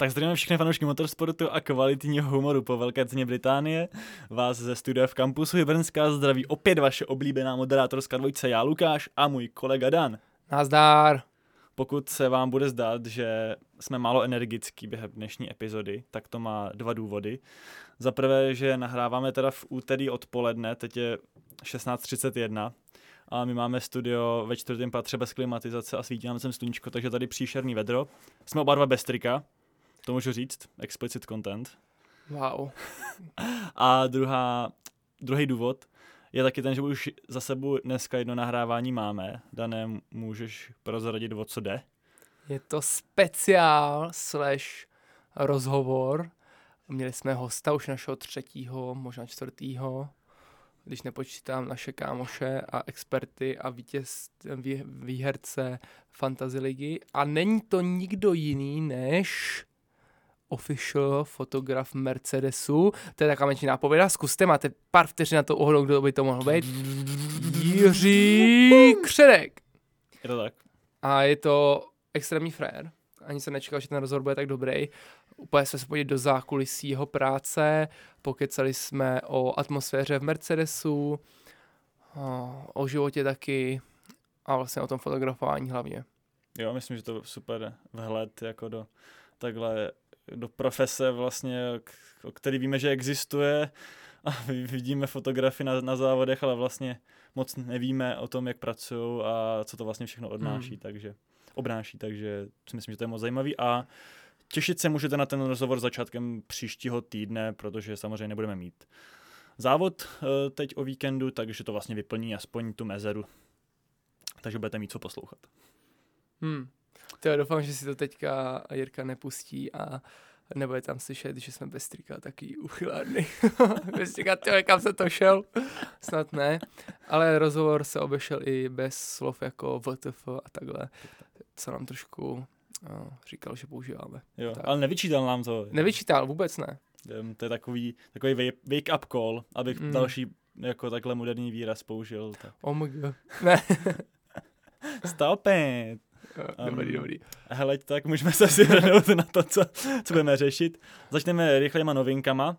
Tak zdravíme všechny fanoušky motorsportu a kvalitního humoru po velké ceně Británie. Vás ze studia v kampusu Hybernská zdraví opět vaše oblíbená moderátorská dvojice já Lukáš a můj kolega Dan. Nazdár. Pokud se vám bude zdát, že jsme málo energický během dnešní epizody, tak to má dva důvody. Za prvé, že nahráváme teda v úterý odpoledne, teď je 16.31 a my máme studio ve čtvrtém patře bez klimatizace a svítí nám sem sluníčko, takže tady příšerný vedro. Jsme oba dva bez trika, to můžu říct, explicit content. Wow. A druhá, druhý důvod je taky ten, že už za sebou dneska jedno nahrávání máme. Dané, můžeš prozradit, o co jde? Je to speciál slash rozhovor. Měli jsme hosta už našeho třetího, možná čtvrtýho, když nepočítám naše kámoše a experty a vítěz, vý, výherce Fantasy ligy. A není to nikdo jiný než official fotograf Mercedesu. To je taková menší nápověda. Zkuste, máte pár vteřin na to uhodnout, kdo by to mohl být. Jiří Kředek. Je to tak? A je to extrémní frér. Ani se nečekal, že ten rozhovor bude tak dobrý. Úplně jsme se podívali do zákulisí jeho práce, pokecali jsme o atmosféře v Mercedesu, o životě taky a vlastně o tom fotografování hlavně. Jo, myslím, že to je super vhled jako do takhle do profese vlastně, o který víme, že existuje a vidíme fotografii na, na závodech, ale vlastně moc nevíme o tom, jak pracují a co to vlastně všechno odnáší, hmm. takže obnáší, takže si myslím, že to je moc zajímavý a těšit se můžete na ten rozhovor začátkem příštího týdne, protože samozřejmě nebudeme mít závod eh, teď o víkendu, takže to vlastně vyplní aspoň tu mezeru. Takže budete mít co poslouchat. Hmm. Já doufám, že si to teďka Jirka nepustí a nebude tam slyšet, že jsme bez trika taky uchylárny. bez trika, tyhle, kam se to šel? Snad ne. Ale rozhovor se obešel i bez slov jako VTF a takhle, co nám trošku no, říkal, že používáme. Jo, tak. ale nevyčítal nám to. Nevyčítal, vůbec ne. To je takový, takový wake up call, abych mm. další jako takhle moderní výraz použil. Tak. Oh my god. Ne. Stop it. Um, dobrý, dobrý. Hele, tak můžeme se si na to, co, co budeme řešit. Začneme rychlejma novinkama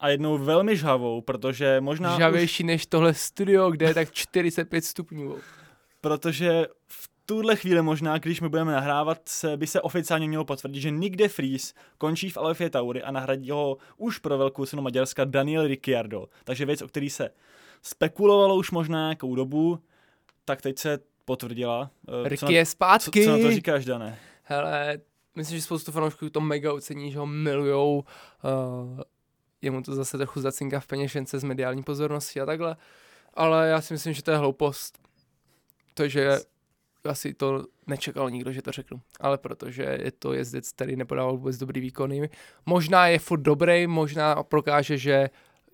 a jednou velmi žhavou, protože možná Žhavější už... než tohle studio, kde je tak 45 stupňů. Protože v tuhle chvíli možná, když my budeme nahrávat, se, by se oficiálně mělo potvrdit, že Nick Fries končí v Alfie Tauri a nahradí ho už pro velkou cenu Maďarska Daniel Ricciardo. Takže věc, o který se spekulovalo už možná nějakou dobu, tak teď se potvrdila. Uh, Ricky je zpátky. Co, co na to říkáš, Dané? Hele, myslím, že spoustu fanoušků to mega ocení, že ho milujou. Uh, jemu to zase trochu zacinká v peněžence z mediální pozornosti a takhle. Ale já si myslím, že to je hloupost. To, že asi to nečekal nikdo, že to řeknu. Ale protože je to jezdec, který nepodával vůbec dobrý výkony. Možná je furt dobrý, možná prokáže, že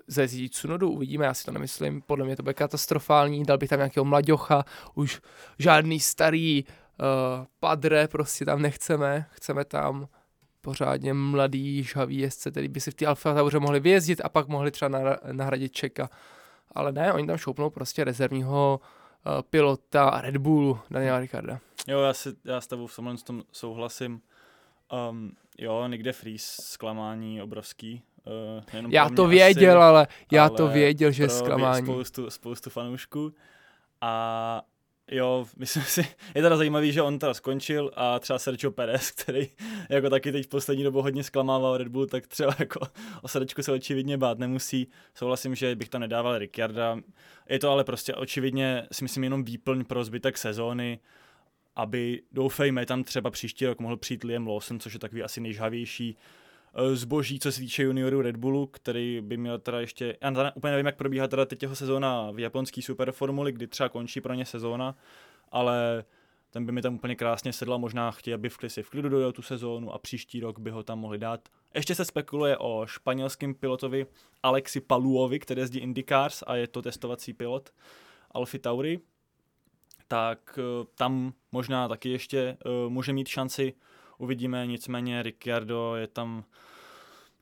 ze Cunodu, uvidíme, já si to nemyslím, podle mě to bude katastrofální, dal bych tam nějakého mladěcha, už žádný starý uh, padre prostě tam nechceme, chceme tam pořádně mladý, žhavý jezdce, který by si v té Alfa Tauře mohli vyjezdit a pak mohli třeba nahradit Čeka. Ale ne, oni tam šoupnou prostě rezervního uh, pilota Red Bullu, Daniela Ricarda. Jo, já, si, já s tebou v tom souhlasím. Um, jo, někde freeze, zklamání obrovský. Uh, já to věděl, asi, ale já ale to věděl, že je zklamání. Spoustu, spoustu fanoušků. A jo, myslím si, je teda zajímavý, že on teda skončil a třeba Sergio Perez, který jako taky teď v poslední dobou hodně zklamával Red Bull, tak třeba jako o srdečku se očividně bát nemusí. Souhlasím, že bych tam nedával Ricciarda. Je to ale prostě očividně si myslím jenom výplň pro zbytek sezóny, aby doufejme tam třeba příští rok mohl přijít Liam Lawson, což je takový asi nejžhavější zboží, co se týče juniorů Red Bullu, který by měl teda ještě, já teda úplně nevím, jak probíhá teda teď jeho sezóna v japonský superformuli, kdy třeba končí pro ně sezóna, ale ten by mi tam úplně krásně sedla, možná chtěl, aby v klisi v klidu dojel tu sezónu a příští rok by ho tam mohli dát. Ještě se spekuluje o španělském pilotovi Alexi Paluovi, který jezdí IndyCars a je to testovací pilot Alfie Tauri, tak eh, tam možná taky ještě uh, může mít šanci uvidíme, nicméně Ricciardo je tam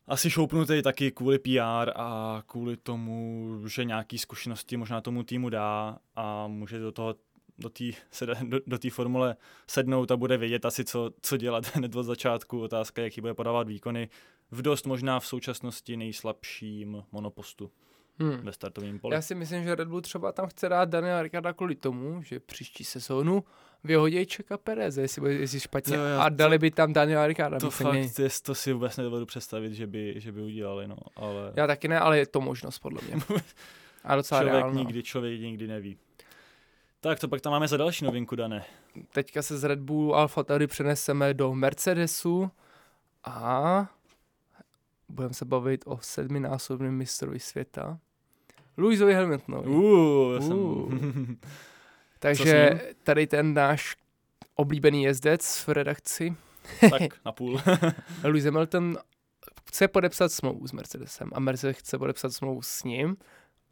asi šoupnutý taky kvůli PR a kvůli tomu, že nějaký zkušenosti možná tomu týmu dá a může do toho do té do, do formule sednout a bude vědět asi, co, co dělat hned od začátku. Otázka, jaký bude podávat výkony v dost možná v současnosti nejslabším monopostu hmm. ve startovním poli. Já si myslím, že Red Bull třeba tam chce dát Daniela Ricarda kvůli tomu, že příští sezónu vyhodí Čeka Perez, jestli bude jezdit špatně. No, a dali to, by tam Daniela Ricarda. To fakt, je, to si vůbec nedovedu představit, že by, že by udělali, no, ale... Já taky ne, ale je to možnost, podle mě. a docela člověk reálno. nikdy, člověk nikdy neví. Tak, to pak tam máme za další novinku, Dané. Teďka se z Red Bullu Alfa tady přeneseme do Mercedesu a budeme se bavit o sedminásobném mistrovi světa. Louisovi Hamiltonovi. Uh, uh. Jsem... Takže tady ten náš oblíbený jezdec v redakci. tak, na půl. Lewis Hamilton chce podepsat smlouvu s Mercedesem a Mercedes chce podepsat smlouvu s ním,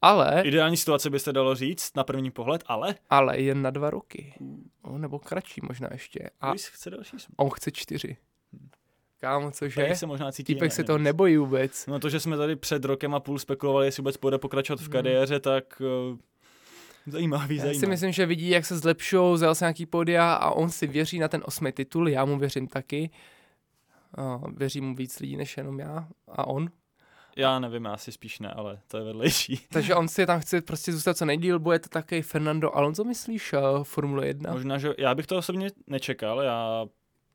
ale... Ideální situace byste dalo říct na první pohled, ale... Ale jen na dva roky. O, nebo kratší možná ještě. A Luis chce další smlouvu. On chce čtyři. Kámo, cože? se možná cítí Týpek se toho nebojí vůbec. No to, že jsme tady před rokem a půl spekulovali, jestli vůbec bude pokračovat v hmm. kariéře, tak uh, zajímavý, já zajímavý. si myslím, že vidí, jak se zlepšou, vzal se nějaký podia a on si věří na ten osmý titul, já mu věřím taky. Uh, věří mu víc lidí než jenom já a on. Já nevím, asi spíš ne, ale to je vedlejší. Takže on si tam chce prostě zůstat co nejdíl, bude to taky Fernando Alonso, myslíš, uh, Formule 1? Možná, že já bych to osobně nečekal, já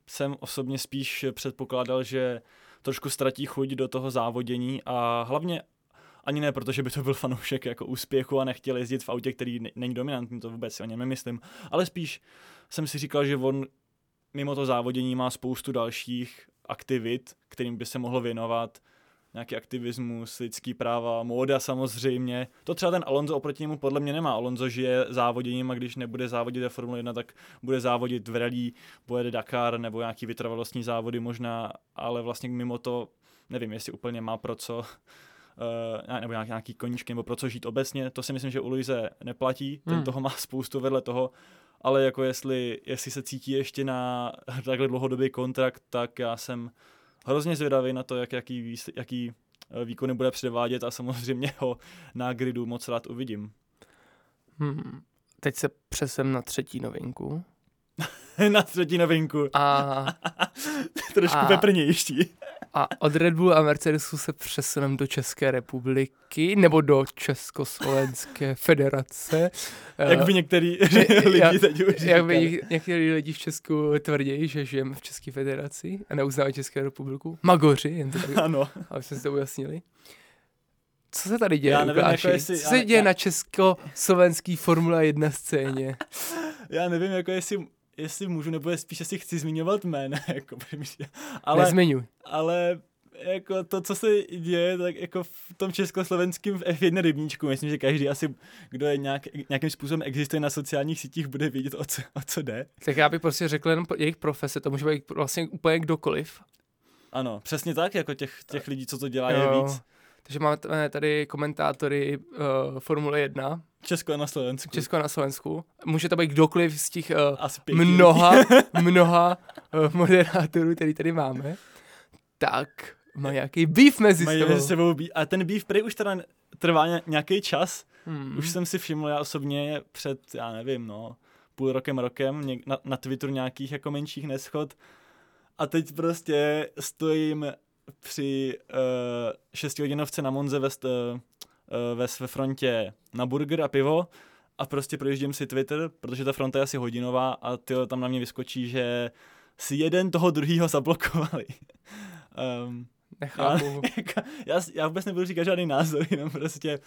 jsem osobně spíš předpokládal, že trošku ztratí chuť do toho závodění a hlavně ani ne, protože by to byl fanoušek jako úspěchu a nechtěl jezdit v autě, který není dominantní, to vůbec si o něm nemyslím, ale spíš jsem si říkal, že on mimo to závodění má spoustu dalších aktivit, kterým by se mohl věnovat, nějaký aktivismus, lidský práva, móda samozřejmě. To třeba ten Alonso oproti němu podle mě nemá. Alonso žije závoděním a když nebude závodit ve Formule 1, tak bude závodit v rally, pojede Dakar nebo nějaký vytrvalostní závody možná, ale vlastně mimo to nevím, jestli úplně má pro co nebo nějaký, nějaký koníčky, nebo pro co žít obecně. To si myslím, že u Luise neplatí, ten hmm. toho má spoustu vedle toho, ale jako jestli, jestli se cítí ještě na takhle dlouhodobý kontrakt, tak já jsem hrozně zvědavý na to, jak, jaký, jaký eh, výkony bude předvádět a samozřejmě ho na gridu moc rád uvidím. Hmm. Teď se přesem na třetí novinku. na třetí novinku. A... Trošku a... peprnější. A od Red Bull a Mercedesu se přesuneme do České republiky nebo do Československé federace. Jak by některý lidi jak, teď už Jak by některý lidi v Česku tvrdí, že žijeme v České federaci a neuznávají Českou republiku. Magoři, jen to tak, ano. aby jsme si to ujasnili. Co se tady děje, já nevím, jako jestli, Co se děje já... na česko-slovenský Formule 1 scéně? já nevím, jako jestli jestli můžu, nebo spíš si chci zmiňovat jména, jako ale, Nezmiňuj. Ale jako to, co se děje, tak jako v tom československém F1 rybníčku, myslím, že každý asi, kdo je nějak, nějakým způsobem existuje na sociálních sítích, bude vědět, o co, o co jde. Tak já bych prostě řekl jenom jejich profese, to může být vlastně úplně kdokoliv. Ano, přesně tak, jako těch, těch lidí, co to dělá, je víc. Takže máme tady komentátory uh, Formule 1. Česko a na Slovensku. Česko a na Slovensku. Může to být kdokoliv z těch uh, mnoha, mnoha uh, moderátorů, který tady máme. Tak má nějaký beef mezi Mají sebou. mezi sebou beef. A ten beef prý už teda trvá nějaký čas. Hmm. Už jsem si všiml já osobně před, já nevím, no, půl rokem, rokem na, na Twitteru nějakých jako menších neschod. A teď prostě stojím při uh, šestihodinovce na Monze ve, uh, ve, ve frontě na burger a pivo a prostě projíždím si Twitter, protože ta fronta je asi hodinová a ty tam na mě vyskočí, že si jeden toho druhýho zablokovali. um, Nechápu. Já, já, já vůbec nebudu říkat žádný názor, jenom prostě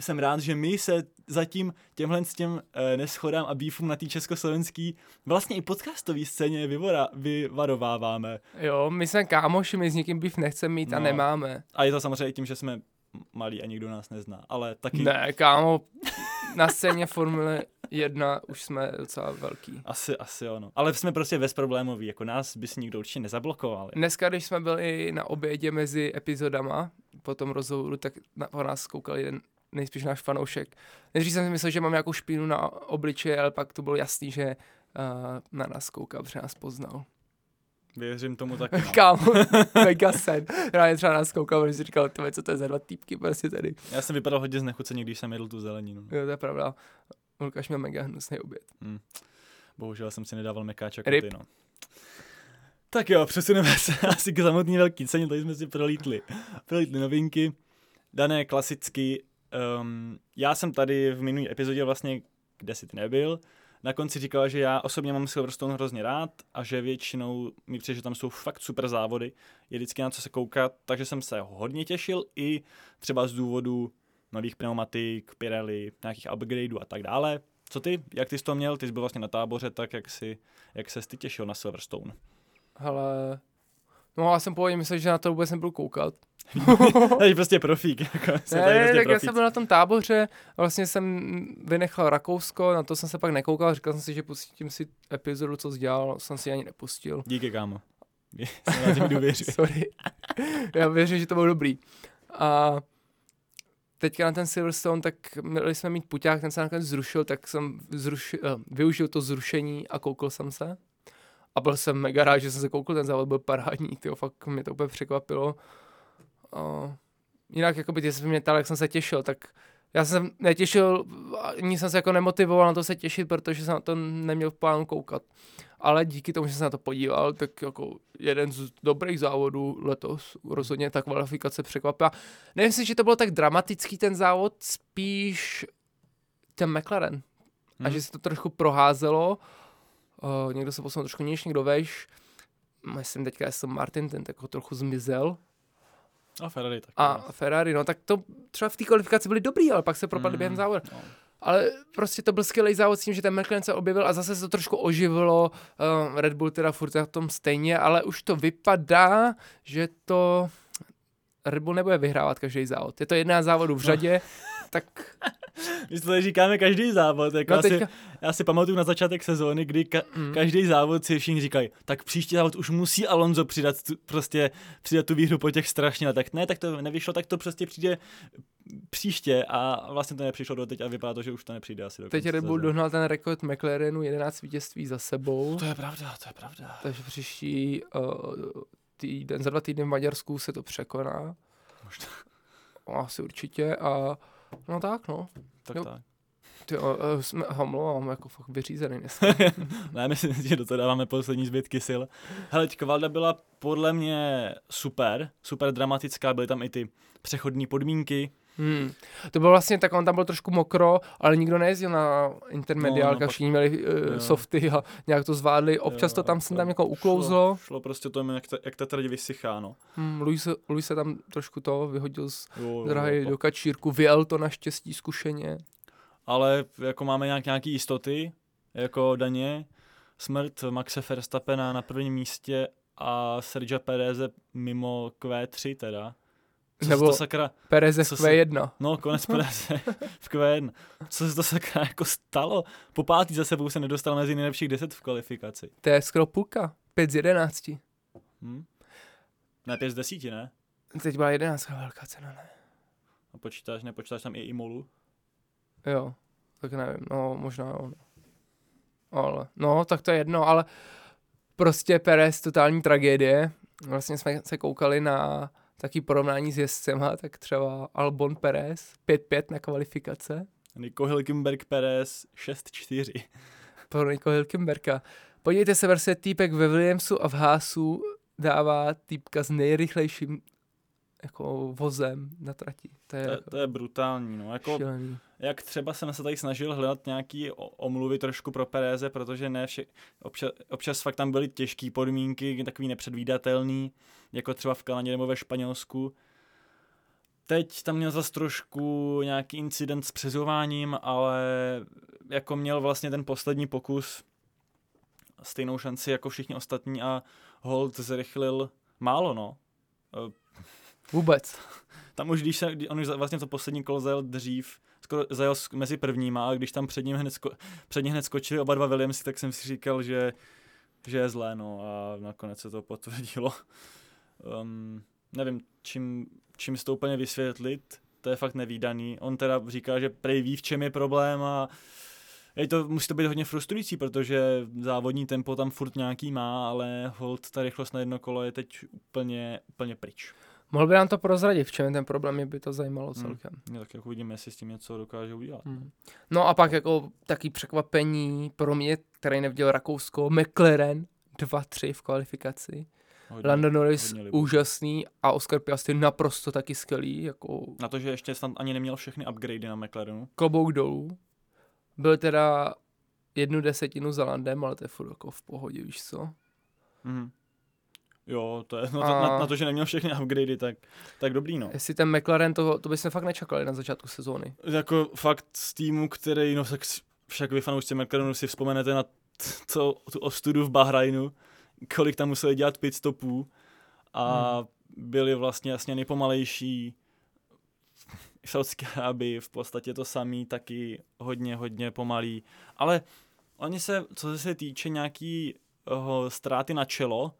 jsem rád, že my se zatím těmhle s těm e, neschodám a býfům na té československý vlastně i podcastový scéně vyvora, vyvarováváme. Jo, my jsme kámoši, my s někým býf nechceme mít no, a nemáme. A je to samozřejmě tím, že jsme malí a nikdo nás nezná, ale taky... Ne, kámo, na scéně Formule 1 už jsme docela velký. Asi, asi ono. Ale jsme prostě bezproblémoví, jako nás by si nikdo určitě nezablokoval. Dneska, když jsme byli na obědě mezi epizodama, po tom rozhovoru, tak na, po nás koukal jeden nejspíš náš fanoušek. Nejdřív jsem si myslel, že mám nějakou špínu na obličeji, ale pak to bylo jasný, že uh, na nás koukal, protože nás poznal. Věřím tomu taky. No. Kámo, mega sen. Já třeba nás koukal, protože si říkal, tebe, co to je za dva týpky prostě tady. Já jsem vypadal hodně znechuceně, když jsem jedl tu zeleninu. Jo, to je pravda. Lukáš měl mega hnusný oběd. Hmm. Bohužel jsem si nedával mekáč jako Rip. ty, no. Tak jo, přesuneme se asi k samotný velký ceně, tady jsme si prolítli, prolítli novinky. Dané klasicky, um, já jsem tady v minulý epizodě vlastně, kde si ty nebyl, na konci říkal, že já osobně mám Silverstone hrozně rád a že většinou mi přijde, že tam jsou fakt super závody, je vždycky na co se koukat, takže jsem se hodně těšil i třeba z důvodu nových pneumatik, Pirelli, nějakých upgradeů a tak dále. Co ty? Jak ty jsi to měl? Ty jsi byl vlastně na táboře, tak jak, si, jak se ty těšil na Silverstone? Ale No já jsem původně myslel, že na to vůbec nebudu koukat. Tady prostě profík. Jako, jsem Ne, tady ne, prostě tak já profík. jsem byl na tom táboře, vlastně jsem vynechal Rakousko, na to jsem se pak nekoukal, říkal jsem si, že pustím si epizodu, co dělal, jsem si ani nepustil. Díky, kámo. Důvěřuji. Sorry. Já věřím, že to bylo dobrý. A teďka na ten Silverstone, tak měli jsme mít puťák, ten se nakonec zrušil, tak jsem zrušil, uh, využil to zrušení a koukl jsem se. A byl jsem mega rád, že jsem se koukl, ten závod byl parádní, tyjo, fakt mě to úplně překvapilo. Uh, jinak, jako by ty jsi mě ptal, jak jsem se těšil, tak já jsem netěšil, ani jsem se jako nemotivoval na to se těšit, protože jsem na to neměl v plánu koukat. Ale díky tomu, že jsem se na to podíval, tak jako jeden z dobrých závodů letos, rozhodně ta kvalifikace překvapila. Nevím si, že to bylo tak dramatický ten závod, spíš ten McLaren. Hmm. A Mhm. že se to trošku proházelo. Uh, někdo se posunul trošku níž, někdo vejš. Myslím teďka Aston Martin, ten tak trochu zmizel. A Ferrari taky. A Ferrari, no tak to třeba v té kvalifikaci byli dobrý, ale pak se propadli Mm, během závodu. no. Ale prostě to byl skvělý závod s tím, že ten McLaren se objevil a zase se to trošku oživilo. Uh, Red Bull teda furt na tom stejně, ale už to vypadá, že to Red Bull nebude vyhrávat každý závod. Je to jedna závodů v řadě, tak My to tady říkáme každý závod. Jako no já, si, teďka, já si pamatuju na začátek sezóny, kdy ka- Mm. každý závod si všichni říkají, tak příští závod už musí Alonso přidat tu, prostě přidat tu výhru po těch strašně letech. Ne, tak to nevyšlo, tak to prostě přijde příště a vlastně to nepřišlo do teď a vypadá to, že už to nepřijde asi do teď Red Bull dohnal ten rekord McLarenu 11 vítězství za sebou, To je pravda, to je pravda. takže příští uh, týden, za dva týdny v Maďarsku se to překoná. Možná. Asi určitě a no tak no. Tak Jo. tak. Ty, uh, jsme, omlouvám, jako fakt vyřízený dneska. ne, myslím, že do toho dáváme poslední zbytky sil. Hele, Kvalda byla podle mě super, super dramatická, byly tam i ty přechodní podmínky. Hmm. To bylo vlastně tak, on tam byl trošku mokro, ale nikdo nejezdil na intermediálka, No, no, všichni měli uh, jo. softy a nějak to zvládli. Občas to Jo, tam sem tam tak jako uklouzlo. Šlo, šlo prostě to, jak ta, jak ta trať vysychá, no. Hmm, Luis, Luis se tam trošku to vyhodil z drahy do kačírku, vyjel to naštěstí zkušeně. ale jako máme nějak, nějaký jistoty, jako daně, smrt Maxe Verstappena na prvním místě a Sergio Pereze mimo Q3 teda. Co Nebo- to sakra, Pereze v Co se- Q1. no konec Pereze v Q1. Co se to sakra jako stalo? Po pátý za sebou se nedostal mezi nejlepších 10 v kvalifikaci. To je skoro půlka. 5 z 11. Hm? Ne, 5 z 10, ne? Teď byla 11 velká cena, ne? A počítáš, nepočítáš tam i Imolu? Jo, tak nevím, no možná jo. No. Ale, no, tak to je jedno, ale prostě Perez totální tragédie. Vlastně jsme se koukali na taky porovnání s jezdcema, tak třeba Albon Perez 5-5 na kvalifikace Nico Hülkenberg Perez 6-4. pro Nico Hülkenberga. Podívejte se, verse týpek ve Williamsu a v Haasu dává týpka s nejrychlejším jako vozem na trati. To je, To, je- to je brutální, no. Jako, šílený. Jak třeba jsem se tady snažil hledat nějaký omluvy trošku pro Pereze, protože ne vše, občas, občas fakt tam byly těžké podmínky, takový nepředvídatelný, jako třeba v Kanadě nebo ve Španělsku. Teď tam měl zase trošku nějaký incident s přezováním, ale jako měl vlastně ten poslední pokus stejnou šanci jako všichni ostatní a Holt zrychlil málo, no. Vůbec. tam už, když se, on už vlastně to poslední kolo zajel dřív, skoro zajel mezi prvníma a když tam před ním hned, sko- před ním hned skočili oba dva Williamsy, tak jsem si říkal, že, že je zlé, no a nakonec se to potvrdilo. Um, nevím, čím, čím si to úplně vysvětlit, to je fakt nevýdaný. On teda říká, že prej ví, v čem je problém a je to, musí to být hodně frustrující, protože závodní tempo tam furt nějaký má, ale hold ta rychlost na jedno kolo je teď úplně, úplně pryč. Mohl by nám to prozradit, v čem je ten problém, mě by to zajímalo Hmm. celkem. Hmm. Tak jako uvidíme, jestli s tím něco dokáže udělat. Hmm. No a pak jako taký překvapení pro mě, který neviděl Rakousko, McLaren 2-3 v kvalifikaci. Hodně, Lando Norris hodně úžasný a Oscar Piastri naprosto taky skvělý, jako Na to, že ještě snad ani neměl všechny upgradey na McLarenu. klobouk dolů. Byl teda jednu desetinu za Landem, ale to je furt jako v pohodě, víš co? Mhm. Jo, to je, no to, A- na, na, to, že neměl všechny upgradey, tak, tak dobrý, no. Jestli ten McLaren, to, to bychom fakt nečekali na začátku sezóny. Jako fakt z týmu, který, no tak však vy fanoušci McLarenu si vzpomenete na to, tu ostudu v Bahrajnu, kolik tam museli dělat pit stopů a Hmm. byli vlastně jasně nejpomalejší v Saudské Arábii, v podstatě to samý, taky hodně, hodně pomalý, ale oni se, co se týče nějaký ztráty na čelo,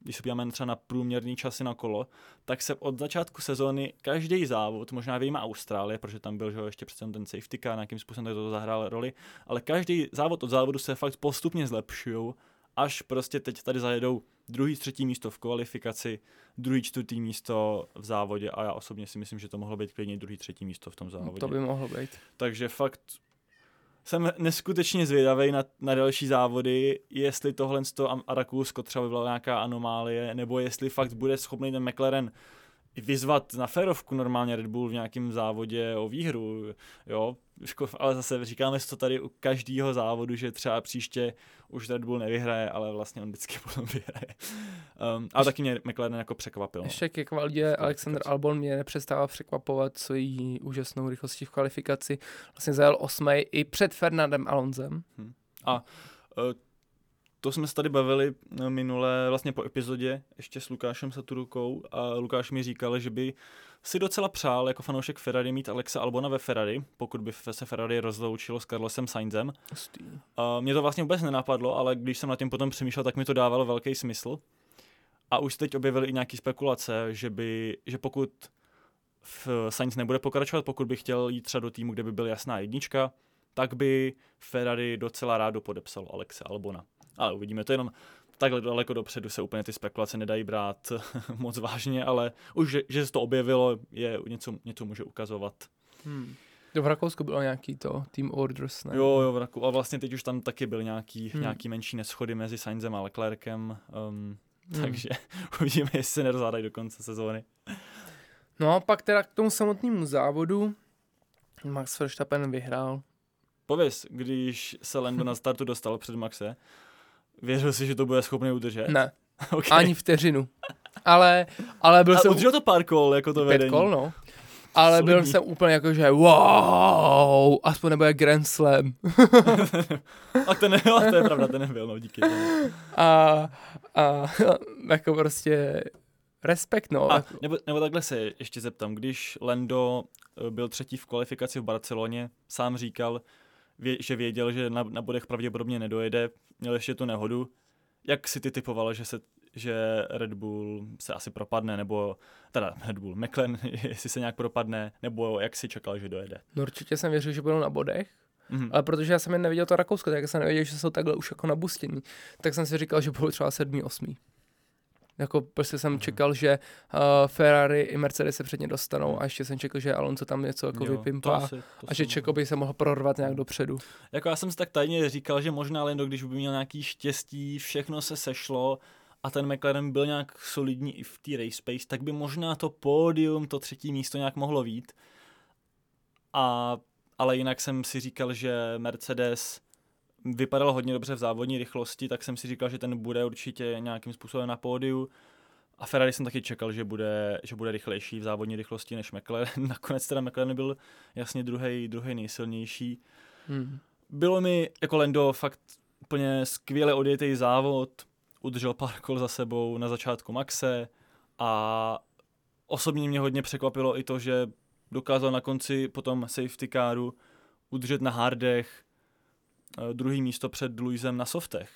když se podíváme třeba na průměrný časy na kolo, tak se od začátku sezóny každý závod, možná vyjma Austrálie, protože tam byl že jo, ještě přece ten safety car, nějakým způsobem to zahrál roli, ale každý závod od závodu se fakt postupně zlepšují, až prostě teď tady zajedou druhý, třetí místo v kvalifikaci, druhý, čtvrtý místo v závodě a já osobně si myslím, že to mohlo být klidně druhý, třetí místo v tom závodě. To by mohlo být. Takže fakt jsem neskutečně zvědavý na, na další závody, jestli tohle z toho Rakousko třeba vyvolala nějaká anomálie, nebo jestli fakt bude schopný ten McLaren vyzvat na férovku normálně Red Bull v nějakém závodě o výhru, jo, ale zase říkáme si to tady u každého závodu, že třeba příště už Red Bull nevyhraje, ale vlastně on vždycky potom vyhraje. Um, ale taky mě McLaren jako překvapil. Ještě ke kvalitě Alexander Albon mě nepřestává překvapovat svojí úžasnou rychlostí v kvalifikaci. Vlastně zajel osmej i před Fernandem Alonzem. Eh, To jsme se tady bavili eh, minule vlastně po epizodě ještě s Lukášem Saturukou a Lukáš mi říkal, že by si docela přál jako fanoušek Ferrari mít Alexa Albona ve Ferrari, pokud by se Ferrari rozloučilo s Carlosem Sainzem. A mě to vlastně vůbec nenapadlo, ale když jsem nad tím potom přemýšlel, tak mi to dávalo velký smysl. A už se teď objevily i nějaké spekulace, že, by, že pokud v Sainz nebude pokračovat, pokud by chtěl jít třeba do týmu, kde by byl jasná jednička, tak by Ferrari docela rádo podepsal Alexe Albona. Ale uvidíme, to jenom takhle daleko dopředu se úplně ty spekulace nedají brát moc vážně, ale už, že, že se to objevilo, je něco, něco může ukazovat. Hmm. V Rakousku bylo nějaký to Team Orders, ne? Jo, jo, v Raku. A vlastně teď už tam taky byl nějaký, Hmm. nějaký menší neschody mezi Sainzem a Leclerkem, um, Hmm. takže uvidíme, jestli se nerozhádají do konce sezóny. No a pak teda k tomu samotnému závodu Max Verstappen vyhrál. Pověz, když se Lando na startu dostal před Maxe, věřil si, že to bude schopný udržet? Ne, okay. ani vteřinu. Ale, ale byl A jsem... udržel to pár kol, jako to pět vedení. kol, no. Ale byl Solidní. jsem úplně jako, že wow, aspoň nebude Grand Slam. A ten nebyl, to je pravda, ten nebyl, no díky. A, a jako prostě respekt, no. A nebo, nebo takhle se ještě zeptám, když Lando eh, byl třetí v kvalifikaci v Barceloně, sám říkal, vě, že věděl, že na, na bodech pravděpodobně nedojede, měl ještě tu nehodu. Jak si ty typoval, že se že Red Bull se asi propadne, nebo teda Red Bull, McLaren, jestli se nějak propadne, nebo jak si čekal, že dojede? No určitě jsem věřil, že budou na bodech, Mhm. ale protože já jsem jen neviděl to Rakousko, tak jsem nevěděl, že jsou takhle už jako nabustění, tak jsem si říkal, že budou třeba sedmý, osmý. Jako prostě jsem Mhm. čekal, že uh, Ferrari i Mercedes se předně dostanou a ještě jsem čekal, že Alonso tam něco jako Jo, vypimpá to asi- to a že Čeko by se mohl prorvat nějak dopředu. Jako já jsem si tak tajně říkal, že možná Lando, když by měl nějaký štěstí, všechno se sešlo a ten McLaren byl nějak solidní i v té race pace, tak by možná to pódium, to třetí místo nějak mohlo vít. A, ale jinak jsem si říkal, že Mercedes vypadal hodně dobře v závodní rychlosti, tak jsem si říkal, že ten bude určitě nějakým způsobem na pódiu. A Ferrari jsem taky čekal, že bude, že bude rychlejší v závodní rychlosti než McLaren. Nakonec teda McLaren byl jasně druhý, druhý nejsilnější Hmm. bylo mi jako Lando fakt úplně skvěle odjetý závod, udržel pár kol za sebou na začátku Maxe a osobně mě hodně překvapilo i to, že dokázal na konci potom safety caru udržet na hardech druhý místo před Luisem na softech.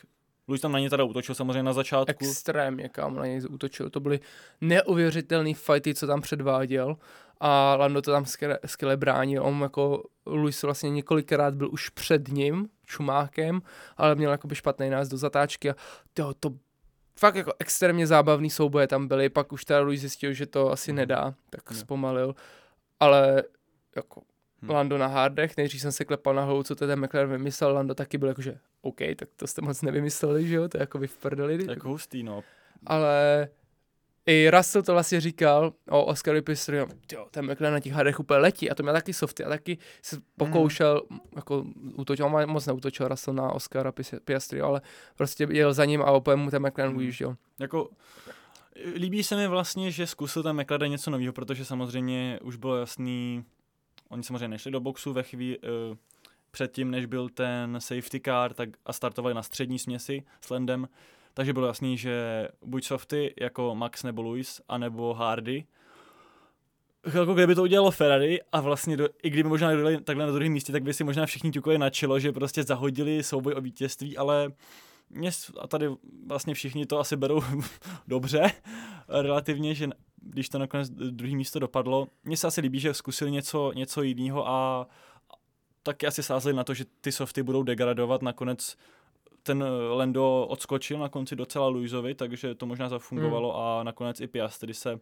Luis tam na ně teda útočil samozřejmě na začátku. Extrémně, kam na něj útočil. To byly neuvěřitelné fighty, co tam předváděl a Lando to tam skvěle, skvěle bránil. On jako Luis vlastně několikrát byl už před ním, čumákem, ale měl jakoby špatný nás do zatáčky a to, to fakt jako extrémně zábavný souboje tam byly, pak už teda Luis zjistil, že to asi Mhm. nedá, tak Ne. zpomalil, ale jako Hm. Lando na hardech, nejdřív jsem se klepal na hlavu, co to ten McLaren vymyslel, Lando taky byl jakože OK, tak to jste moc nevymysleli, že jo, to je jako vy v prdeli, Jako hustý, no. ale i Russell to vlastně říkal o Oscarovi Piastri, jo, ten McLaren na těch hardech úplně letí a to měl taky softy a taky se pokoušel, mm. jako útočil, on moc neútočil Russell na Oscara Piastri, ale prostě jel za ním a úplně mu ten McLaren Mm. ujížděl. Jako, líbí se mi vlastně, že zkusil ten McLaren něco nového, protože samozřejmě už bylo jasný, oni samozřejmě nešli do boxu ve chvíli, uh, předtím, než byl ten safety car, tak a startovali na střední směsi s Landem, takže bylo jasný, že buď softy jako Max nebo Lewis, anebo Hardy, jako kdyby to udělalo Ferrari a vlastně do, i kdyby možná dojeli takhle na druhém místě, tak by si možná všichni ťukali na čelo, že prostě zahodili souboj o vítězství, ale mě, a tady vlastně všichni to asi berou dobře, relativně, že když to nakonec druhé místo dopadlo, mně se asi líbí, že zkusili něco, něco jiného a, a taky asi sázeli na to, že ty softy budou degradovat, nakonec ten Lendo odskočil na konci docela Luizovi, takže to možná zafungovalo hmm. a nakonec i Piastri se,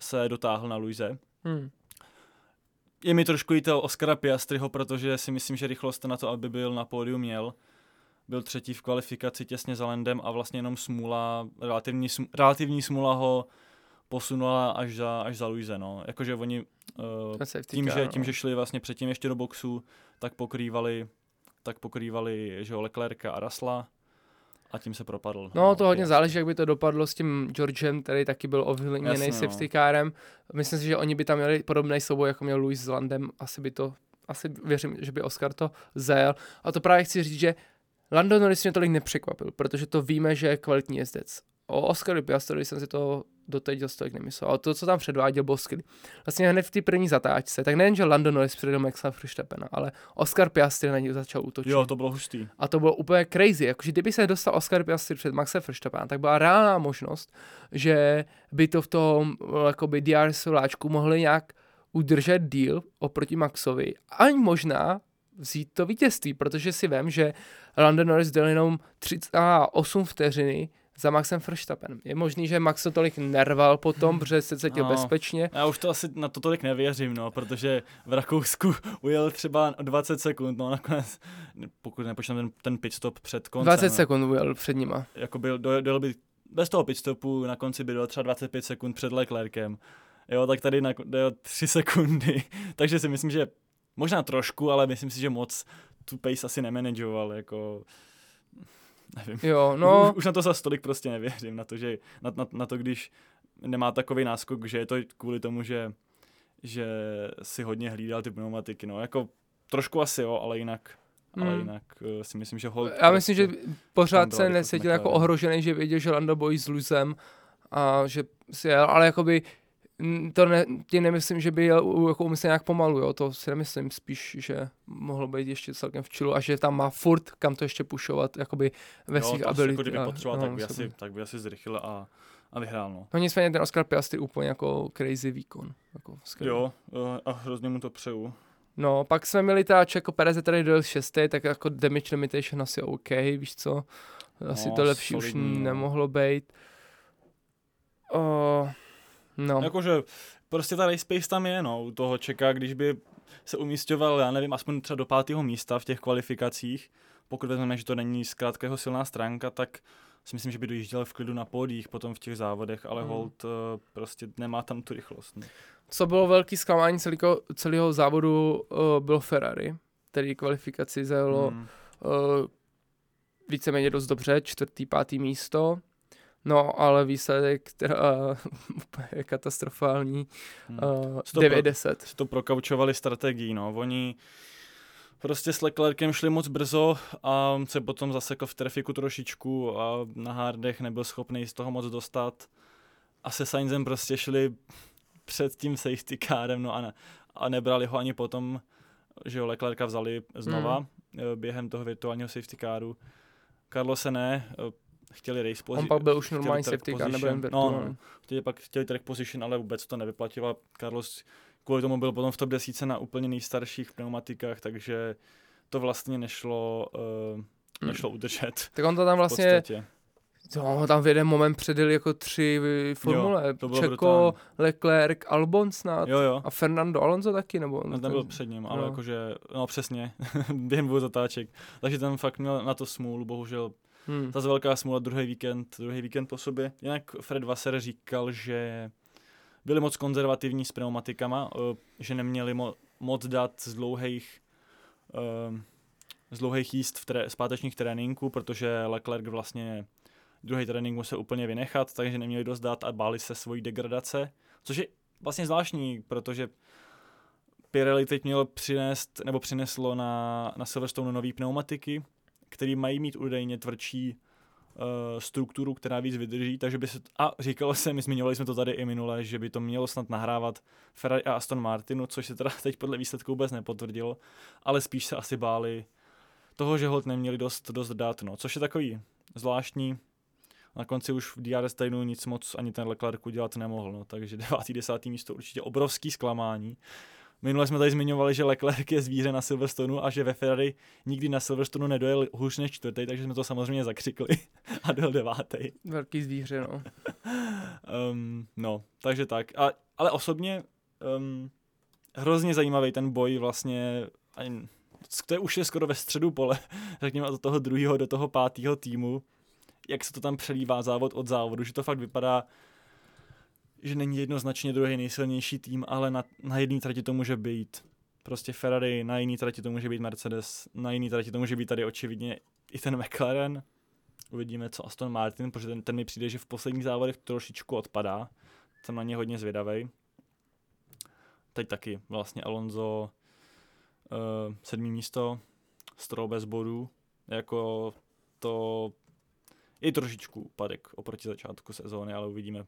se dotáhl na Luize. Hmm. Je mi trošku líto Oscara Piastriho, protože si myslím, že rychlost na to, aby byl na pódiu měl. Byl třetí v kvalifikaci těsně za Landem a vlastně jenom smůla, relativní, relativní smůla ho posunula až za, až za Luise, no. Jakože oni uh, tím, že, no. tím, že šli vlastně předtím ještě do boxu, tak pokrývali, tak pokrývali, že jo, Leclerca a Rasla a tím se propadl. No, to hodně Piastri. záleží, jak by to dopadlo s tím Georgem, který taky byl ovlivněný no. safety carem. Myslím si, že oni by tam měli podobný souboj, jako měl Louis s Landem. Asi by to, asi věřím, že by Oscar to zajel. A to právě chci říct, že Lando Norris mě tolik nepřekvapil, protože to víme, že je kvalitní jezdec. O Oscaru Piastrovi jsem si to doteď dost tolik nemyslel. Ale to, co tam předváděl, bylo skvělý. Vlastně hned v té první zatáčce, tak nejen, že Lando Norris předjel Maxa Verstappena, ale Oscar Piastri na něj začal útočit. Jo, to bylo hustý. A to bylo úplně crazy. Jakože kdyby se dostal Oscar Piastri před Maxem Verstappen, tak byla reálná možnost, že by to v tom eh, jakoby DRS vláčku mohli nějak udržet díl oproti Maxovi. Ani možná vzít to vítězství, protože si vím, že Lando Norris dal jenom 38 vteřiny za Maxem Verstappenem. Je možný, že Max to tolik nerval potom, protože se cítil No. bezpečně. Já už to asi na to tolik nevěřím, no, protože v Rakousku ujel třeba 20 sekund, no nakonec, pokud nepočítám ten, ten pit stop před koncem. 20 no, sekund ujel před nima. Jako byl, dojel, dojel by bez toho pit stopu, na konci by dojel třeba 25 sekund před Leclerkem. Jo, tak tady na, dojel 3 sekundy, takže si myslím, že možná trošku, ale myslím si, že moc tu pace asi nemanageoval, jako nevím. Jo, No. Už, už na to zase tolik prostě nevěřím, na to, že na, na, na to, když nemá takový náskok, že je to kvůli tomu, že, že si hodně hlídal ty pneumatiky, no, jako trošku asi jo, ale jinak, ale Hmm. jinak uh, si myslím, že hold Já myslím, že pořád tam byla se necítil jako ohrožený, že věděl, že Lando bojí s Luzem a že si jel, ale jakoby to ne, ti nemyslím, že by jel jako umyslně nějak pomalu, jo, to si nemyslím, spíš, že mohlo být ještě celkem v čilu a že tam má furt kam to ještě pušovat, jakoby ve jo, svých ability. jako kdyby a- potřeboval, no, tak, by asi, tak by asi zrychlil a, a vyhrál, no. No nicméně ten Oscar Piastri úplně jako crazy výkon. Jako skvělý. Jo, uh, a hrozně mu to přeju. No, pak jsme měli táč jako Perez tady dojel šestý, tak jako damage limitation asi OK, víš co? Asi No, to lepší už solidní, no. nemohlo být. Uh, no. Jakože prostě ta race pace tam je, no, u toho čeká, když by se umístěval, já nevím, aspoň třeba do pátého místa v těch kvalifikacích, pokud vezmeme, že to není zkrátka jeho silná stránka, tak si myslím, že by dojížděl v klidu na pódích potom v těch závodech, ale Hmm. hmm. hold uh, prostě nemá tam tu rychlost. No. Co bylo velký zklamání celého, celého závodu, uh, bylo Ferrari, který kvalifikaci zajelo Hmm. uh, víceméně dost dobře, čtvrtý, pátý místo. No, ale výsledek teda úplně katastrofální. Hmm. Uh, Co to pro- 9-10. si to prokaučovali strategií, no. Oni prostě s Leclerkem šli moc brzo a se potom zasekl v trafiku trošičku a na hardech nebyl schopný z toho moc dostat. A se Sainzem prostě šli před tím safety carem, no a, ne, a nebrali ho ani potom, že jo, Leclerca vzali znova Mm. mm. během toho virtuálního safety caru. Carlose ne, eh, chtěli race On position. pak byl už normální safety car, jen No, no, chtěli pak chtěli track position, ale vůbec to nevyplatilo. a Carlos kvůli tomu byl potom v top 10 na úplně nejstarších pneumatikách, takže to vlastně nešlo, uh, nešlo udržet Tak on to tam vlastně. Jo, tam v jeden moment předjeli jako tři formule. Jo, to bylo Čeko, brutální. Leclerc, Albon snad. Jo, jo. A Fernando Alonso taky, nebo? No, ten byl před ním, ale no. jakože, no přesně, během dvou zatáček. Takže ten fakt měl na to smůlu, bohužel. Hmm. Ta velká smůla druhý víkend, druhý víkend po sobě. Jinak Fred Wasser říkal, že byli moc konzervativní s pneumatikama, eh, že neměli mo- moc dát z dlouhých, eh, z dlouhých jíst v tré- zpátečních tréninků, protože Leclerc vlastně druhý trénink musel úplně vynechat, takže neměli dost dát a báli se svojí degradace, což je vlastně zvláštní, protože Pirelli teď mělo přinést, nebo přineslo na, na Silverstone nové pneumatiky, které mají mít údajně tvrdší uh, strukturu, která víc vydrží, takže by se, a říkalo se, my zmiňovali jsme to tady i minule, že by to mělo snad nahrávat Ferrari a Aston Martinu, což se teda teď podle výsledku vůbec nepotvrdilo, ale spíš se asi báli toho, že hod neměli dost, dost dát, no, což je takový zvláštní. Na konci už v DRS týdnu nic moc ani ten Leclerc udělat nemohl, no, takže 9. 10. místo určitě obrovský zklamání. Minule jsme tady zmiňovali, že Leclerc je zvíře na Silverstonu a že ve Ferrari nikdy na Silverstonu nedojel hůř než čtvrtý, takže jsme to samozřejmě zakřikli a dojel devátý. Velký zvíře, no. Um, no, takže tak. A, ale osobně um, hrozně zajímavý ten boj vlastně, ani, to je už je skoro ve středu pole, řekněme od toho druhého do toho pátého týmu, jak se to tam přelívá závod od závodu, že to fakt vypadá, že není jednoznačně druhý nejsilnější tým, ale na, na jedné trati to může být prostě Ferrari, na jiné trati to může být Mercedes, na jiné trati to může být tady očividně i ten McLaren. Uvidíme, co Aston Martin, protože ten, ten mi přijde, že v posledních závodech trošičku odpadá. Jsem na ně hodně zvědavý. Teď taky vlastně Alonso uh, sedmý místo, Stroll bez bodů, jako to je trošičku úpadek oproti začátku sezóny, ale uvidíme,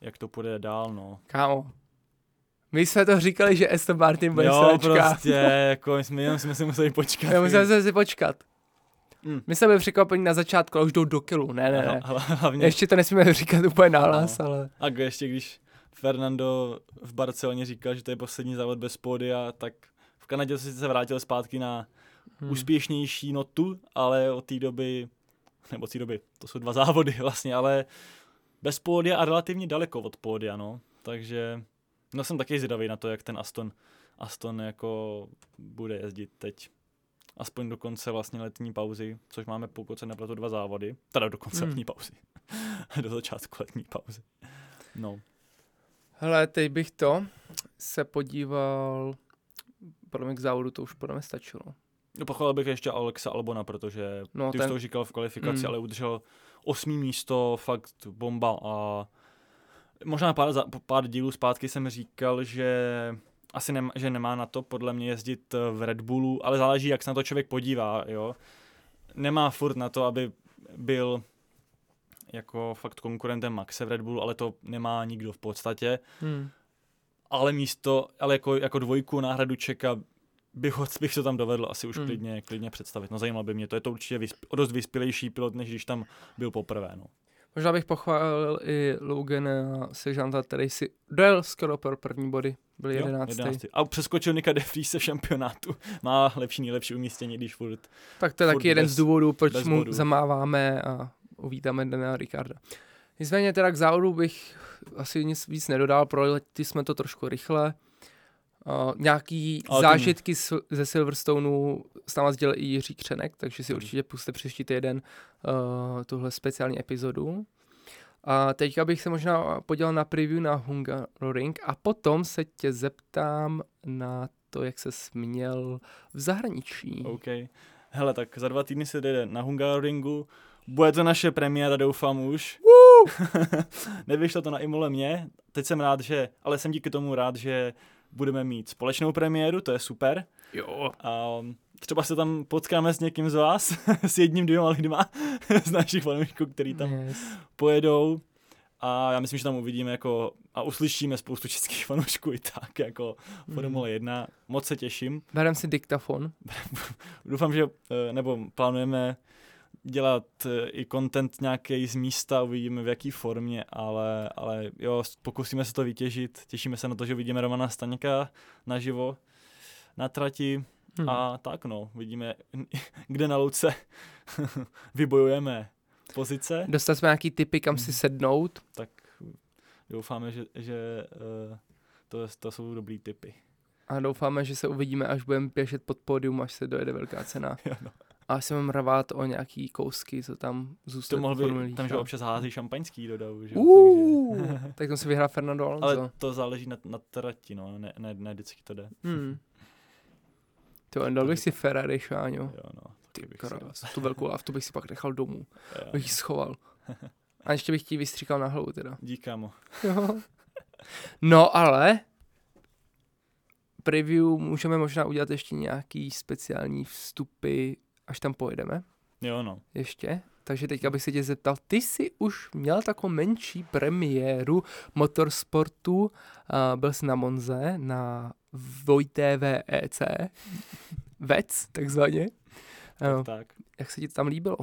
jak to půjde dál, no. Kámo. My jsme to říkali, že Aston Martin bude jo, sračka. prostě, jako my jsme, jenom jsme si museli počkat. Já musím se si počkat. Mm. My jsme byli překvapení na začátku, ale už jdou do kilu. Ne, ne, ne. Hla- Hlavně, Ještě to nesmíme říkat úplně nahlas, No. ale... a ještě když Fernando v Barceloně říkal, že to je poslední závod bez pódia, tak v Kanadě se sice vrátil zpátky na Hmm. úspěšnější notu, ale od té doby, nebo od té doby, to jsou dva závody vlastně, ale bez pódia a relativně daleko od pódia, no. Takže no jsem taky zvědavý na to, jak ten Aston, Aston jako bude jezdit teď. Aspoň do konce vlastně letní pauzy, což máme pokud se nepletu dva závody, teda do konce Hmm. letní pauzy, do začátku letní pauzy. No, Hele, teď bych to se podíval, podle mě k závodu to už podle mě stačilo. No, pochválil bych ještě Alexa Albona, protože No, ty ten- už to říkal v kvalifikaci, Mm. ale udržel osmý místo, fakt bomba a možná pár, za, pár dílů zpátky jsem říkal, že asi nem, že nemá na to podle mě jezdit v Red Bullu, ale záleží, jak se na to člověk podívá, jo. Nemá furt na to, aby byl jako fakt konkurentem Maxe v Red Bullu, ale to nemá nikdo v podstatě Hmm. ale místo, ale jako, jako dvojku náhradu čeka bych, ho, bych to tam dovedl asi už mm. klidně, klidně představit. No zajímalo by mě to, je to určitě vysp, o dost vyspělejší pilot, než když tam byl poprvé. No. Možná bych pochválil i Logana Sežanta, který si dojel skoro pro první body. Byl Jo, 11. 11. A přeskočil Nika De Vries v šampionátu. Má lepší, nejlepší umístění, když furt. Tak to je Furt taky jeden bez- z důvodů, proč mu bodů. zamáváme a uvítáme Daniela Ricarda. Nicméně teda k závodu bych asi nic víc nedodal, proletli jsme to trošku rychle. Uh, nějaký Ale zážitky z, ze Silverstoneu s náma sdělil i Jiří Křenek, takže si Mhm. určitě puste příští týden uh, tuhle speciální epizodu. A teďka bych se možná podělal na preview na Hungaroring a potom se tě zeptám na to, jak se směl v zahraničí. OK. Hele, tak za dva týdny se jde na Hungaroringu. Bude to naše premiéra, doufám už. Nevyšlo to na Imole mě. Teď jsem rád, že, ale jsem díky tomu rád, že budeme mít společnou premiéru, to je super. Jo. A třeba se tam potkáme s někým z vás, s jedním, dvěma lidma z našich fanoušků, který tam Yes. pojedou. A já myslím, že tam uvidíme jako a uslyšíme spoustu českých fanoušků i tak, jako Formule 1. Moc se těším. Berem si diktafon. Doufám, že, eh, nebo plánujeme dělat eh, i content nějaký z místa, uvidíme v jaký formě, ale, ale jo, pokusíme se to vytěžit. Těšíme se na to, že uvidíme Romana Staňka naživo na trati. Hmm. A tak no, vidíme, kde na louce vybojujeme pozice. Dostali jsme nějaký typy, kam Mhm. si sednout. Tak doufáme, že, že uh, to, to jsou dobrý typy. A doufáme, že se uvidíme, až budeme běžet pod pódium, až se dojede velká cena. Jo, no. A se budeme rvát o nějaký kousky, co tam To zůstanou. mohl by, tam, že Líča. občas hází šampaňský do davu, že Uh, takže... tak to si vyhrál Fernando Alonso. Ale to záleží na, na trati, no, ne, ne, ne vždycky to jde. Hmm. To dal bych si Ferrari, Šáňo. Jo, no, Ty krás, tu velkou lávtu bych si pak nechal domů. Jo, Bych ji schoval. A ještě bych ti vystříkal na hlavu teda. Dík, kámo. Jo. No ale preview můžeme možná udělat ještě nějaký speciální vstupy, až tam pojedeme Jo, no. ještě. Takže teďka bych se tě zeptal, ty jsi už měl takovou menší premiéru motorsportu, uh, byl jsi na Monze, na Vojté VEC, VEC takzvaně. Tak, Uh, tak. jak se ti to tam líbilo?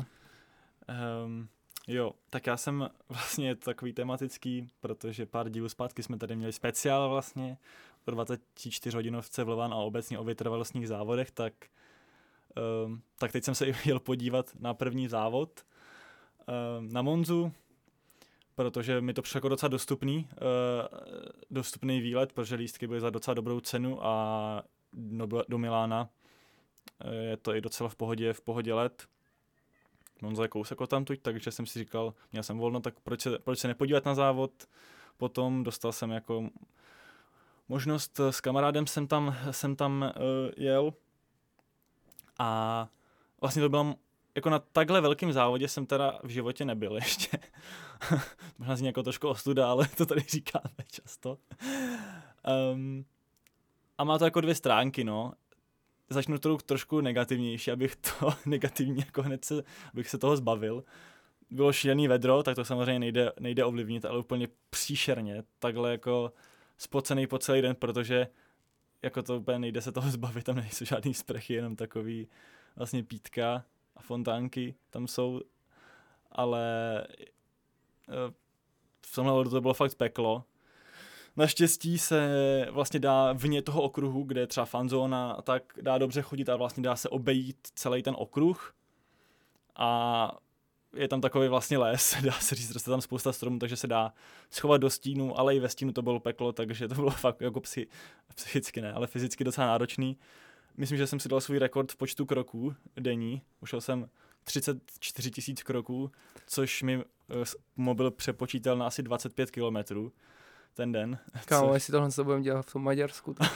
Um, jo, tak já jsem vlastně takový tematický, protože pár dílů zpátky jsme tady měli speciál vlastně o 24 hodinovce v Leván a obecně o vytrvalostních závodech, tak, um, tak teď jsem se jel podívat na první závod um, na Monzu, protože mi to přišlo jako docela dostupný, uh, dostupný výlet, protože lístky byly za docela dobrou cenu a do, Milána eh, je to i docela v pohodě, v pohodě let. Monza je kousek tamtuť, takže jsem si říkal, měl jsem volno, tak proč se, proč se nepodívat na závod. Potom dostal jsem jako možnost, eh, s kamarádem jsem tam, jsem tam jel a vlastně to bylo jako na takhle velkém závodě jsem teda v životě nebyl ještě. Možná zní jako trošku ostuda, ale to tady říkáme často. Um, a má to jako dvě stránky, no. Začnu to trošku negativnější, abych to negativně jako hned se, abych se toho zbavil. Bylo šílený vedro, tak to samozřejmě nejde, nejde ovlivnit, ale úplně příšerně. Takhle jako spocený po celý den, protože jako to úplně nejde se toho zbavit, tam nejsou žádný sprchy, jenom takový vlastně pítka a fontánky tam jsou, ale eh, v tomhle ohledu to bylo fakt peklo. Naštěstí se vlastně dá vně toho okruhu, kde je třeba fanzóna, tak dá dobře chodit a vlastně dá se obejít celý ten okruh. A je tam takový vlastně les, dá se říct, roste tam spousta stromů, takže se dá schovat do stínu, ale i ve stínu to bylo peklo, takže to bylo fakt jako psy, psychicky ne, ale fyzicky docela náročný. Myslím, že jsem si dal svůj rekord v počtu kroků denní. Ušel jsem 34 tisíc kroků, což mi eh, mobil přepočítal na asi 25 kilometrů ten den. Kámo, jestli tohle se budeme dělat v tom Maďarsku, tak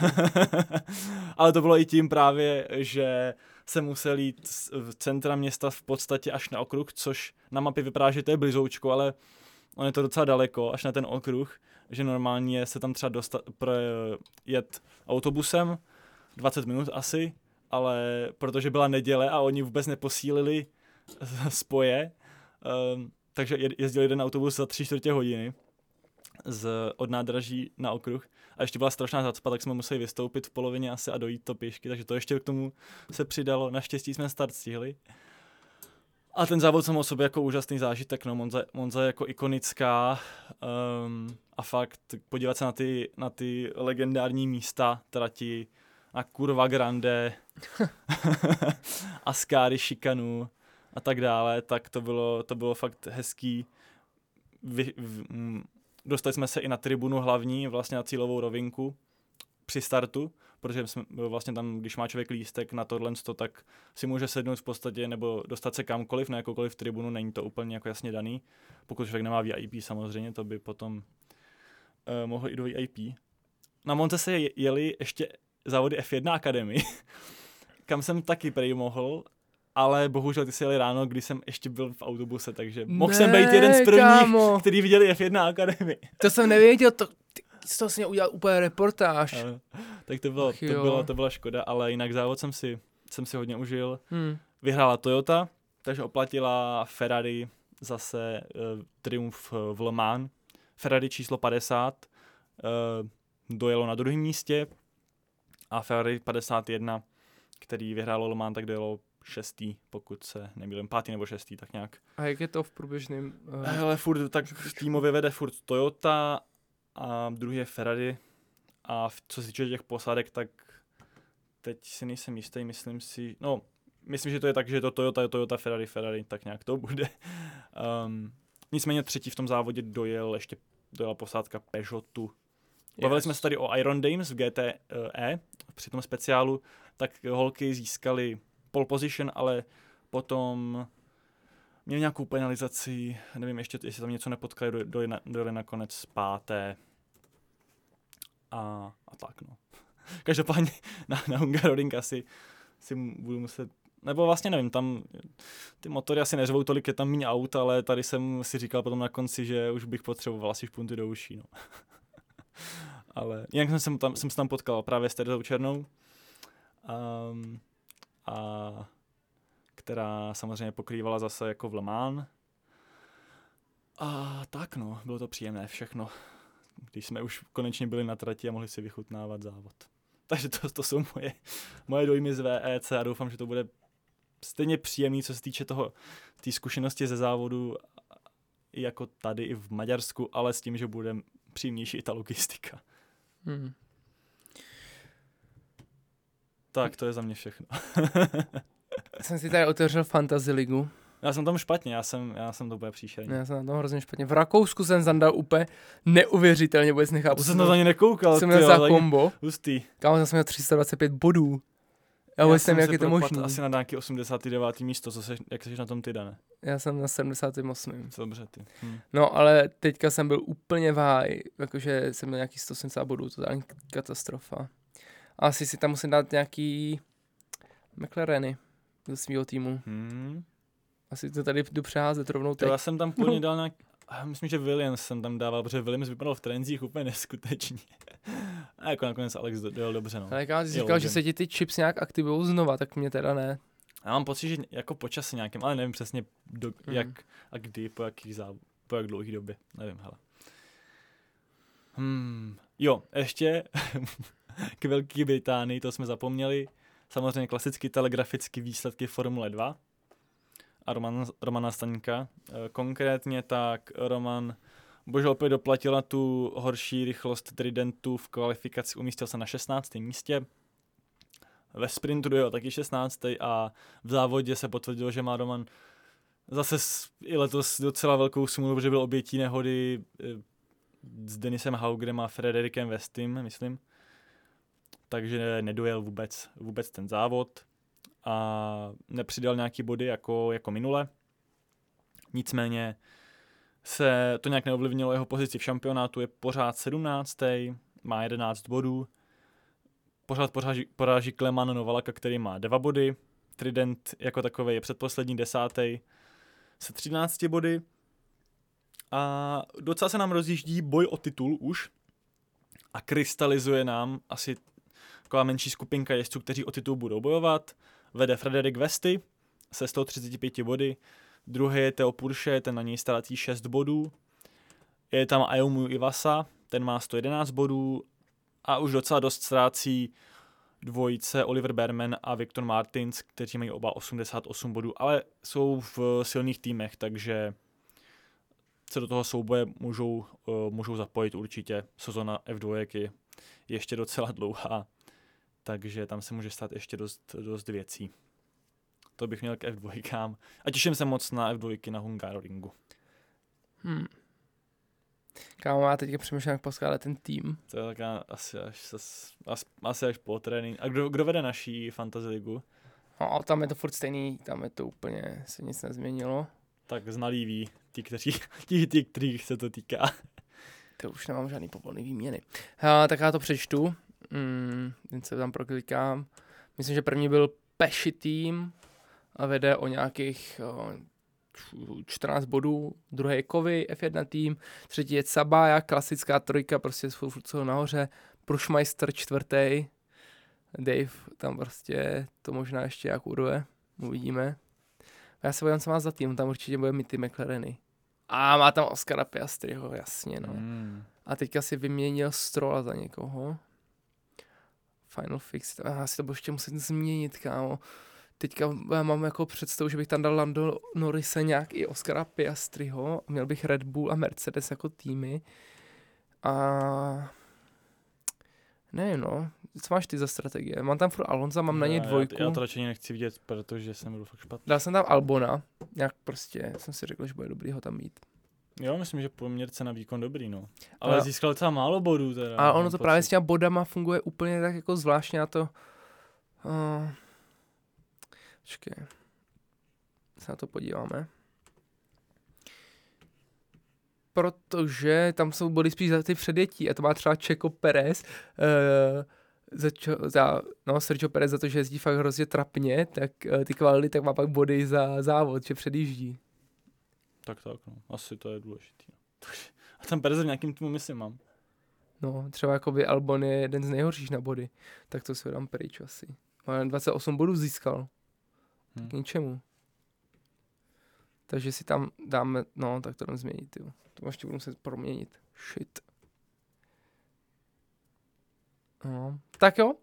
Ale to bylo i tím právě, že jsem musel jít z v centra města v podstatě až na okruh, což na mapě vypadá, že to je blizoučko, ale on je to docela daleko, až na ten okruh, že normálně se tam třeba dostat, jet autobusem, 20 minut asi, ale protože byla neděle a oni vůbec neposílili spoje, um, takže je- jezdil jeden autobus za tři čtvrtě hodiny z, od nádraží na okruh a ještě byla strašná zacpa, tak jsme museli vystoupit v polovině asi a dojít to pěšky, takže to ještě k tomu se přidalo. Naštěstí jsme start stihli. A ten závod sam o sobě jako úžasný zážitek, no Monza, Monza je jako ikonická um, a fakt podívat se na ty, na ty legendární místa trati, na Curva Grande, Ascari šikanu a tak dále, tak to bylo, to bylo fakt hezký. Vy, v, dostali jsme se i na tribunu hlavní, vlastně na cílovou rovinku při startu, protože jsme, vlastně tam, když má člověk lístek na tohle, tak si může sednout v podstatě nebo dostat se kamkoliv, na jakoukoliv tribunu, není to úplně jako jasně daný. Pokud člověk nemá VIP samozřejmě, to by potom uh, mohl i do VIP. Na Monte se je- jeli ještě závody F1 Academy, kam jsem taky prej mohl, ale bohužel ty jsi jeli ráno, když jsem ještě byl v autobuse, takže mohl jsem být jeden z prvních, kámo, který viděli F1 Academy. to jsem nevěděl, to, ty, z toho jsem udělal úplně reportáž. Ano. tak to, bylo, Ach to, jo. byla, to byla škoda, ale jinak závod jsem si, jsem si hodně užil. Hmm. Vyhrála Toyota, takže oplatila Ferrari zase uh, triumf eh, v Le Mans. Ferrari číslo 50 uh, dojelo na druhém místě a Ferrari 51, který vyhrálo Le Mans, tak dojelo šestý, pokud se nemýlím, pátý nebo šestý, tak nějak. A jak je to v průběžném? Uh, Hele, furt, tak týmově vede furt Toyota a druhý je Ferrari. A v, co se týče těch posádek, tak teď si nejsem jistý, myslím si, no, myslím, že to je tak, že je to Toyota, Toyota, Ferrari, Ferrari, tak nějak to bude. Um, nicméně třetí v tom závodě dojel ještě dojela posádka Peugeotu. Bavili yes. jsme se tady o Iron Dames v GTE při tom speciálu, tak holky získali pole position, ale potom měli nějakou penalizaci, nevím ještě, jestli tam něco nepotkali, dojeli, dojeli nakonec páté a, a tak no. Každopádně na, na Hungaroring asi si budu muset nebo vlastně nevím, tam ty motory asi neřvou tolik, je tam méně aut, ale tady jsem si říkal potom na konci, že už bych potřeboval asi špunty do uší, no. ale jinak jsem, tam, jsem se tam potkal právě s Terzou Černou, um, a která samozřejmě pokrývala zase jako v Le Mans. A tak no, bylo to příjemné všechno, když jsme už konečně byli na trati a mohli si vychutnávat závod. Takže to, to jsou moje, moje dojmy z VEC a doufám, že to bude stejně příjemný, co se týče toho, té zkušenosti ze závodu, jako tady i v Maďarsku, ale s tím, že bude příjemnější i ta logistika. Hmm. Tak, to je za mě všechno. jsem si tady otevřel Fantasy Ligu. Já jsem tam špatně, já jsem, já jsem to úplně příšerný. Já jsem na tom hrozně špatně. V Rakousku jsem zandal úplně neuvěřitelně, vůbec nechápu. To jsem to ani nekoukal. Jsem měl za kombo. Hustý. Kámo, jsem měl 325 bodů. Já vůbec nevím, jak je to možné. Asi na nějaký 89. místo, co seš, jak jsi na tom ty, Dane? Já jsem na 78. Dobře, ty. Hm. No, ale teďka jsem byl úplně váj, jakože jsem měl nějaký 170 bodů, to je katastrofa. Asi si tam musím dát nějaký McLareny do svého týmu. Hmm. Asi to tady jdu přeházet rovnou teď. já jsem tam původně dal nějak, myslím, že Williams jsem tam dával, protože Williams vypadal v trenzích úplně neskutečně. A jako nakonec Alex dojel dobře, no. Ale já jsi říkal, že se ti ty chips nějak aktivují znova, tak mě teda ne. Já mám pocit, že jako počasí nějakým, ale nevím přesně do, mm. jak a kdy, po jakých záv, po jak dlouhý době, nevím, hele. Hmm, jo, ještě k Velké Británii, to jsme zapomněli. Samozřejmě klasicky telegraficky výsledky Formule 2 a Roman, Romana Staňka. E, konkrétně tak Roman bohužel opět doplatil na tu horší rychlost Tridentu v kvalifikaci, umístil se na 16. místě. Ve sprintu dojel taky 16. a v závodě se potvrdilo, že má Roman zase i letos docela velkou smůlu, protože byl obětí nehody e, s Denisem Haugrem a Frederikem Westim, myslím. Takže nedojel vůbec, vůbec ten závod a nepřidal nějaký body jako, jako minule. Nicméně se to nějak neovlivnilo jeho pozici v šampionátu, je pořád 17. má 11 bodů. Pořád poráží, poráží Kleman Novalaka, který má 2 body. Trident jako takový je předposlední desátý se 13 body. A docela se nám rozjíždí boj o titul už a krystalizuje nám asi taková menší skupinka jezdců, kteří o titul budou bojovat. Vede Frederik Vesty se 135 body, druhý je Teo Purše, ten na něj ztrácí 6 bodů, je tam Ayumu Ivasa, ten má 111 bodů a už docela dost ztrácí dvojice Oliver Berman a Viktor Martins, kteří mají oba 88 bodů, ale jsou v silných týmech, takže se do toho souboje můžou, uh, můžou zapojit určitě. Sezona F2 je ještě docela dlouhá takže tam se může stát ještě dost, dost věcí. To bych měl k F2. A těším se moc na F2 na Hungaroringu. Hmm. Kámo, já teďka přemýšlím, jak poskládat ten tým. To je taká asi až, asi, asi až po tréninku. A kdo, kdo vede naší fantasy ligu? No, tam je to furt stejný, tam je to úplně, se nic nezměnilo. Tak znalí ví, ti, kteří, ti, ti, kterých se to týká. To už nemám žádný povolný výměny. Ha, tak já to přečtu mm, jen se tam proklikám. Myslím, že první byl Peši tým a vede o nějakých o, 14 bodů, druhý je Kovy, F1 tým, třetí je Cabaja, klasická trojka, prostě jsou nahoře, Prušmeister čtvrtý, Dave tam prostě to možná ještě jak urve, uvidíme. A já se bojím, co má za tým, tam určitě bude mít ty McLareny. A má tam Oscara Piastriho, jasně, no. Mm. A teďka si vyměnil Strola za někoho. Final Fix, já si to budu ještě muset změnit, kámo. Teďka já mám jako představu, že bych tam dal Lando Norrise nějak i Oscara Piastriho, měl bych Red Bull a Mercedes jako týmy. A nevím, no, co máš ty za strategie? Mám tam furt Alonza, mám na něj dvojku. Já, já to radši nechci vidět, protože jsem byl fakt špatný. Dal jsem tam Albona, nějak prostě jsem si řekl, že bude dobrý ho tam mít. Jo, myslím, že poměr cena výkon dobrý, no. Ale A- získal docela málo bodů teda. A ono to právě s pocit. těma bodama funguje úplně tak jako zvláštně na to... Uh, počkej. Se na to podíváme. Protože tam jsou body spíš za ty předjetí a to má třeba Čeko Perez, uh, za, čo, za, no, Sergio Perez za to, že jezdí fakt hrozně trapně, tak uh, ty kvality tak má pak body za závod, že předjíždí. Tak tak, no. Asi to je důležitý. No. A ten Perez v nějakým týmu myslím mám. No, třeba jakoby Albon je jeden z nejhorších na body, tak to si ho dám pryč asi. Ale 28 bodů získal. Hm. K ničemu. Takže si tam dáme, no, tak to jdem změnit, jo. To ještě budu muset proměnit. Shit. No, tak jo.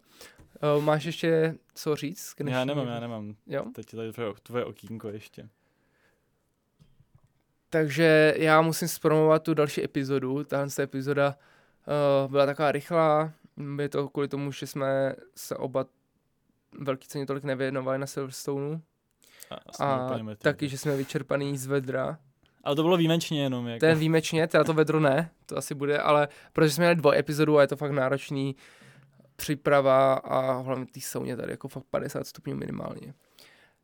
Uh, máš ještě co říct? Já nemám, já nemám. Jo? Teď je tady tvoje, tvoje okýnko ještě. Takže já musím zpromovat tu další epizodu. Tahle ta epizoda uh, byla taková rychlá. Je to kvůli tomu, že jsme se oba velký ceně tolik nevěnovali na Silverstoneu. A, A taky, že jsme vyčerpaný z vedra. Ale to bylo výjimečně jenom. Jako. Ten výjimečně, teda to vedro ne, to asi bude, ale protože jsme měli dvoj epizodu a je to fakt náročný příprava a hlavně ty sauně tady jako fakt 50 stupňů minimálně.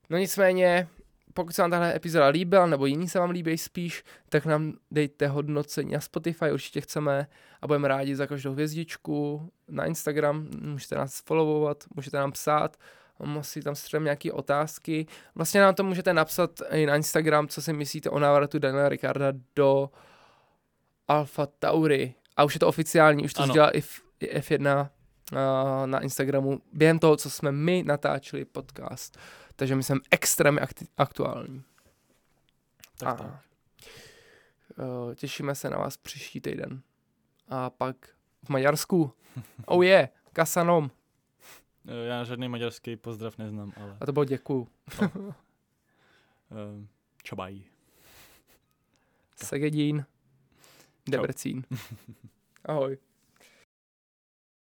No nicméně, pokud se vám tahle epizoda líbila, nebo jiný se vám líbí spíš, tak nám dejte hodnocení na Spotify, určitě chceme a budeme rádi za každou hvězdičku. Na Instagram můžete nás followovat, můžete nám psát, si tam střelím nějaké otázky. Vlastně nám to můžete napsat i na Instagram, co si myslíte o návratu Daniela Ricarda do Alfa Tauri. A už je to oficiální, už to Ano. dělá i F- i F1 a, na Instagramu během toho, co jsme my natáčeli podcast. Takže my jsme extrémně akti- aktuální. tak, a, tak. eh, těšíme se na vás příští týden. A pak v Maďarsku. Oh je, yeah, Kasanom. Eh, Já žádný maďarský pozdrav neznám, ale A to bylo děkuju. uh, čabaj. Segedín. Debrecín. Ahoj.